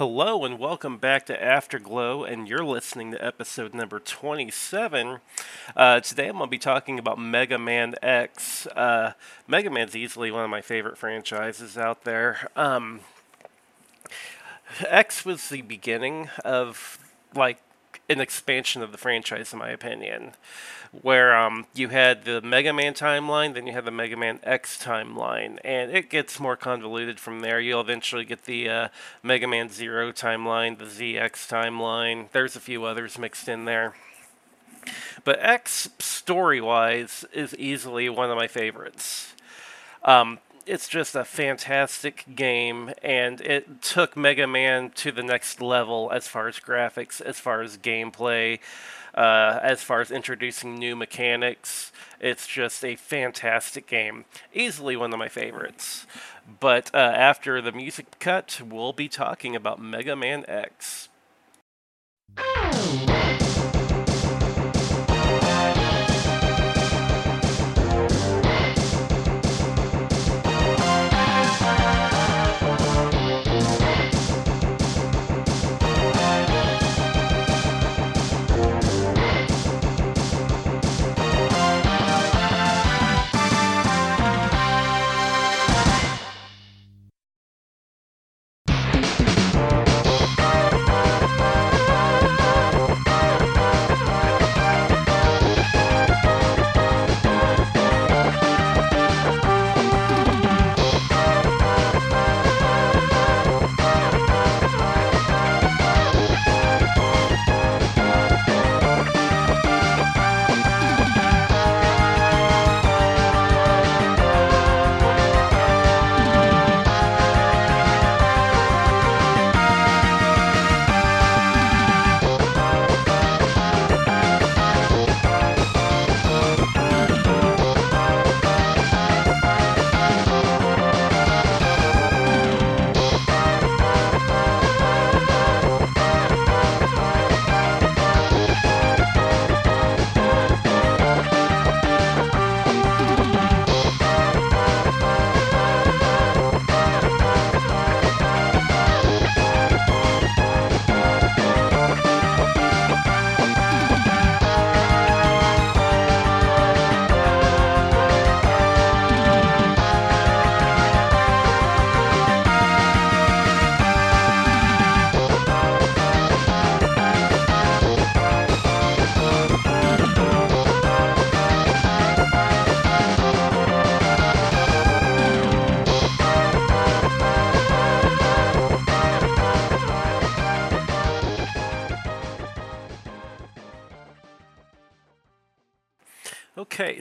Hello and welcome back to Afterglow, and you're listening to episode number 27. Uh, today I'm going to be talking about Mega Man X. Uh, Mega Man's easily one of my favorite franchises out there. Um, X was the beginning of like an expansion of the franchise, in my opinion, where um, you had the Mega Man timeline, then you had the Mega Man X timeline, and it gets more convoluted from there. You'll eventually get the uh, Mega Man Zero timeline, the ZX timeline. There's a few others mixed in there. But X, story wise, is easily one of my favorites. Um, it's just a fantastic game, and it took Mega Man to the next level as far as graphics, as far as gameplay, uh, as far as introducing new mechanics. It's just a fantastic game. Easily one of my favorites. But uh, after the music cut, we'll be talking about Mega Man X.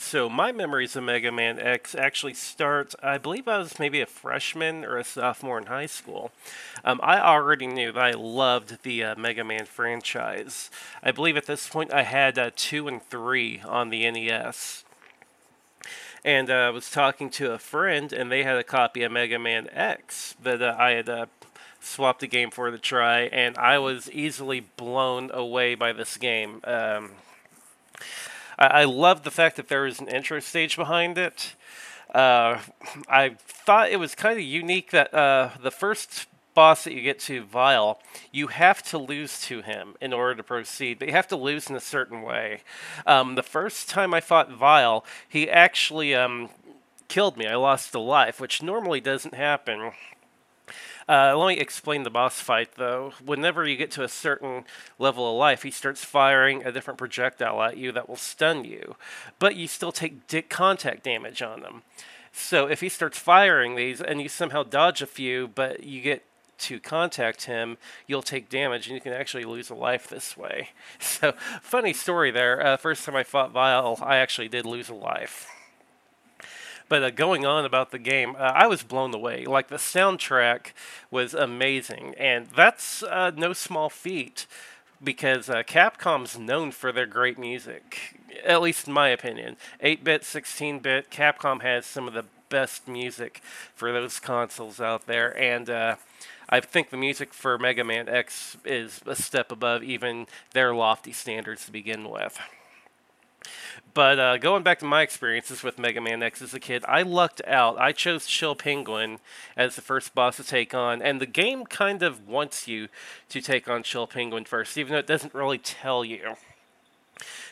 so my memories of Mega Man X actually start, I believe I was maybe a freshman or a sophomore in high school. Um, I already knew that I loved the uh, Mega Man franchise. I believe at this point I had uh, 2 and 3 on the NES. And uh, I was talking to a friend, and they had a copy of Mega Man X that uh, I had uh, swapped the game for to try, and I was easily blown away by this game. Um, I, I love the fact that there is an intro stage behind it. Uh, I thought it was kind of unique that uh, the first boss that you get to, Vile, you have to lose to him in order to proceed, but you have to lose in a certain way. Um, the first time I fought Vile, he actually um, killed me. I lost a life, which normally doesn't happen. Uh, let me explain the boss fight, though. Whenever you get to a certain level of life, he starts firing a different projectile at you that will stun you, but you still take di- contact damage on them. So if he starts firing these and you somehow dodge a few, but you get to contact him, you'll take damage and you can actually lose a life this way. So, funny story there. Uh, first time I fought Vile, I actually did lose a life. But uh, going on about the game, uh, I was blown away. Like the soundtrack was amazing, and that's uh, no small feat because uh, Capcom's known for their great music, at least in my opinion. 8 bit, 16 bit, Capcom has some of the best music for those consoles out there, and uh, I think the music for Mega Man X is a step above even their lofty standards to begin with. But uh, going back to my experiences with Mega Man X as a kid, I lucked out. I chose Chill Penguin as the first boss to take on, and the game kind of wants you to take on Chill Penguin first, even though it doesn't really tell you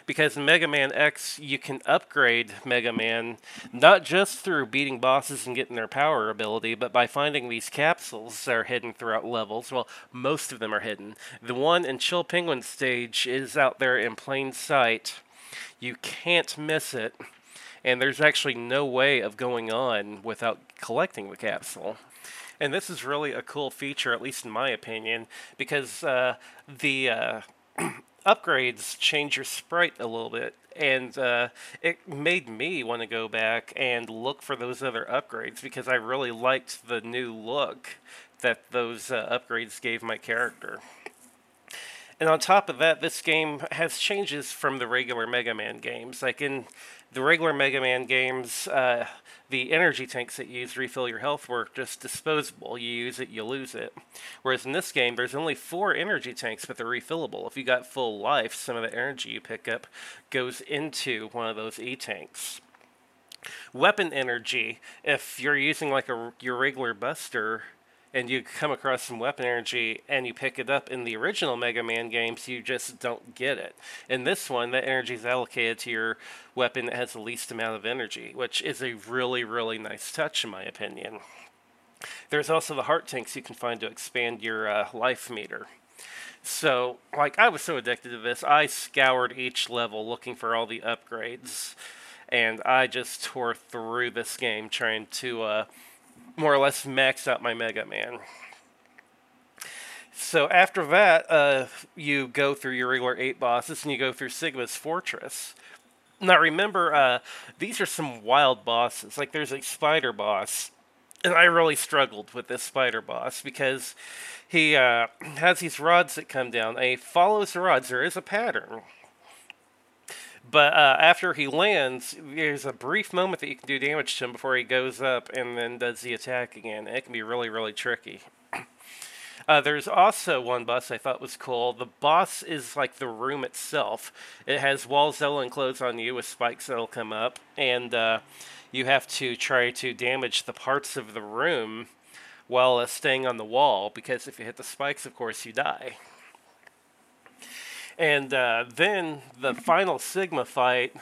because in Mega Man X you can upgrade Mega Man not just through beating bosses and getting their power ability, but by finding these capsules that are hidden throughout levels. Well, most of them are hidden. The one in Chill Penguin stage is out there in plain sight. You can't miss it, and there's actually no way of going on without collecting the capsule. And this is really a cool feature, at least in my opinion, because uh, the uh, upgrades change your sprite a little bit, and uh, it made me want to go back and look for those other upgrades because I really liked the new look that those uh, upgrades gave my character. And on top of that, this game has changes from the regular Mega Man games. Like in the regular Mega Man games, uh, the energy tanks that you use to refill your health were just disposable. You use it, you lose it. Whereas in this game, there's only four energy tanks, but they're refillable. If you got full life, some of the energy you pick up goes into one of those E tanks. Weapon energy, if you're using like a your regular buster, and you come across some weapon energy and you pick it up in the original Mega Man games, you just don't get it. In this one, that energy is allocated to your weapon that has the least amount of energy, which is a really, really nice touch, in my opinion. There's also the heart tanks you can find to expand your uh, life meter. So, like, I was so addicted to this, I scoured each level looking for all the upgrades, and I just tore through this game trying to uh, more or less maxed out my Mega Man. So after that, uh, you go through your regular eight bosses and you go through Sigma's Fortress. Now remember, uh, these are some wild bosses. Like there's a spider boss, and I really struggled with this spider boss because he uh, has these rods that come down. He follows the rods. There is a pattern. But uh, after he lands, there's a brief moment that you can do damage to him before he goes up and then does the attack again. It can be really, really tricky. Uh, there's also one boss I thought was cool. The boss is like the room itself. It has walls that'll enclose on you with spikes that'll come up, and uh, you have to try to damage the parts of the room while uh, staying on the wall, because if you hit the spikes, of course, you die. And uh, then the final Sigma fight,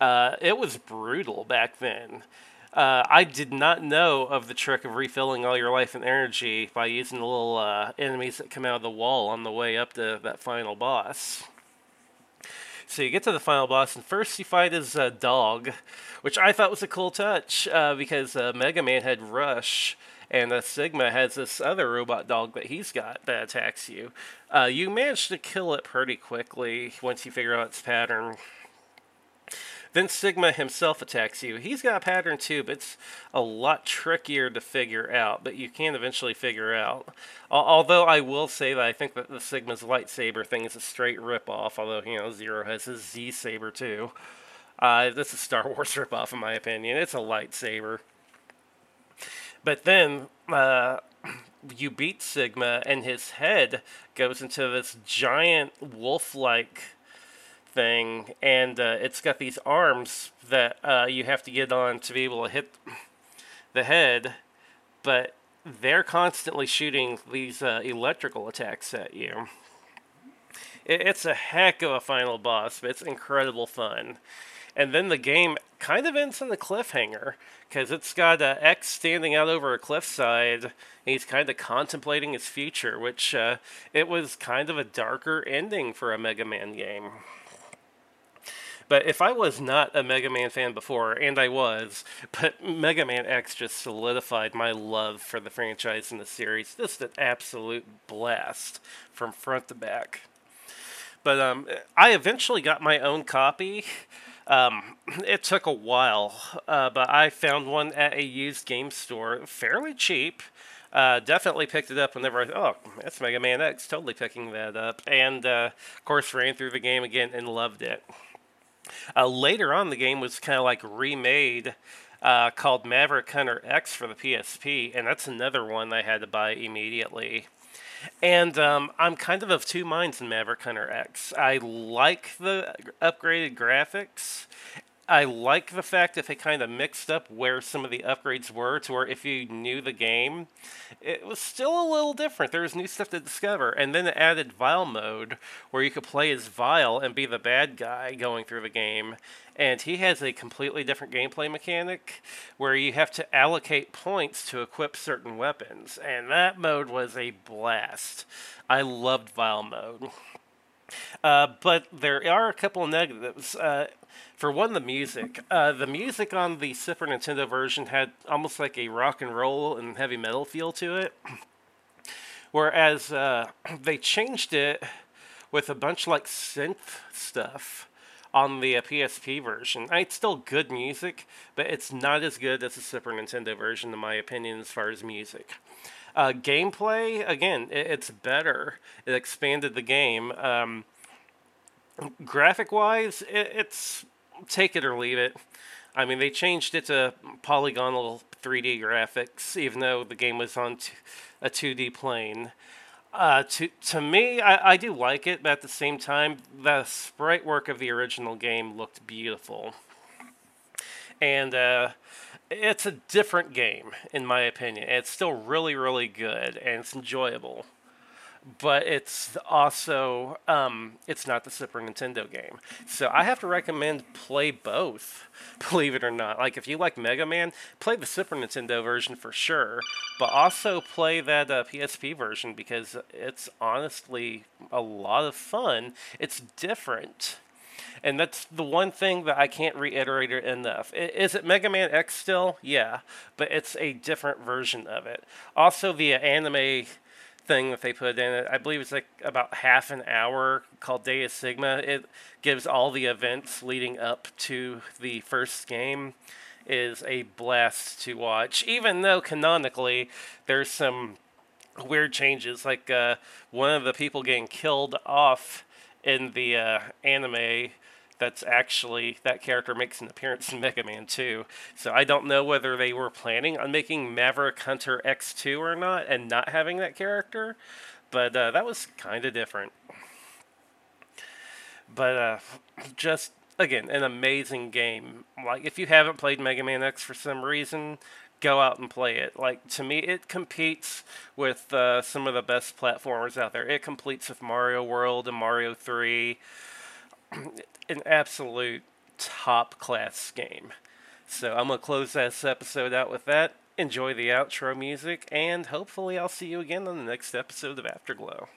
uh, it was brutal back then. Uh, I did not know of the trick of refilling all your life and energy by using the little uh, enemies that come out of the wall on the way up to that final boss. So you get to the final boss, and first you fight as a dog, which I thought was a cool touch uh, because uh, Mega Man had Rush, and the Sigma has this other robot dog that he's got that attacks you. Uh, you manage to kill it pretty quickly once you figure out its pattern. Then Sigma himself attacks you. He's got a pattern too, but it's a lot trickier to figure out, but you can eventually figure out. Although I will say that I think that the Sigma's lightsaber thing is a straight ripoff, although, you know, Zero has his Z saber too. Uh, this is Star Wars ripoff, in my opinion. It's a lightsaber. But then uh, you beat Sigma, and his head goes into this giant wolf-like thing, and uh, it's got these arms that uh, you have to get on to be able to hit the head, but they're constantly shooting these uh, electrical attacks at you. it's a heck of a final boss, but it's incredible fun. And then the game kind of ends in a cliffhanger because it's got uh, X standing out over a cliffside. And he's kind of contemplating his future, which uh, it was kind of a darker ending for a Mega Man game. But if I was not a Mega Man fan before, and I was, but Mega Man X just solidified my love for the franchise and the series. Just an absolute blast from front to back. But um, I eventually got my own copy um, it took a while, uh, but I found one at a used game store, fairly cheap. Uh, definitely picked it up whenever I oh that's Mega Man X, totally picking that up, and uh, of course ran through the game again and loved it. Uh, later on, the game was kind of like remade, uh, called Maverick Hunter X for the PSP, and that's another one I had to buy immediately. And um, I'm kind of of two minds in Maverick Hunter X. I like the upgraded graphics, I like the fact that they kind of mixed up where some of the upgrades were to where if you knew the game, it was still a little different. There was new stuff to discover. And then it added Vile mode where you could play as Vile and be the bad guy going through the game. And he has a completely different gameplay mechanic where you have to allocate points to equip certain weapons. And that mode was a blast. I loved Vile mode. Uh, but there are a couple of negatives. Uh, for one, the music. Uh, the music on the Super Nintendo version had almost like a rock and roll and heavy metal feel to it. Whereas uh, they changed it with a bunch like synth stuff on the uh, PSP version. I it's still good music, but it's not as good as the Super Nintendo version, in my opinion, as far as music. Uh, gameplay, again, it, it's better. It expanded the game. Um, graphic wise, it, it's take it or leave it. I mean, they changed it to polygonal 3D graphics, even though the game was on t- a 2D plane. Uh, to to me, I, I do like it, but at the same time, the sprite work of the original game looked beautiful. And uh, it's a different game, in my opinion. It's still really, really good, and it's enjoyable but it's also um, it's not the Super Nintendo game. So I have to recommend play both. Believe it or not, like if you like Mega Man, play the Super Nintendo version for sure, but also play that uh, PSP version because it's honestly a lot of fun. It's different. And that's the one thing that I can't reiterate enough. Is it Mega Man X still? Yeah, but it's a different version of it. Also, the anime thing that they put in it. I believe it's like about half an hour called Day of Sigma. It gives all the events leading up to the first game. Is a blast to watch, even though canonically there's some weird changes. Like uh, one of the people getting killed off in the uh, anime that's actually that character makes an appearance in Mega Man 2. So I don't know whether they were planning on making Maverick Hunter X2 or not and not having that character, but uh, that was kind of different. But uh, just again, an amazing game. Like if you haven't played Mega Man X for some reason, go out and play it. Like to me, it competes with uh, some of the best platformers out there. It competes with Mario World and Mario Three an absolute top class game. So I'm going to close this episode out with that. Enjoy the outro music, and hopefully, I'll see you again on the next episode of Afterglow.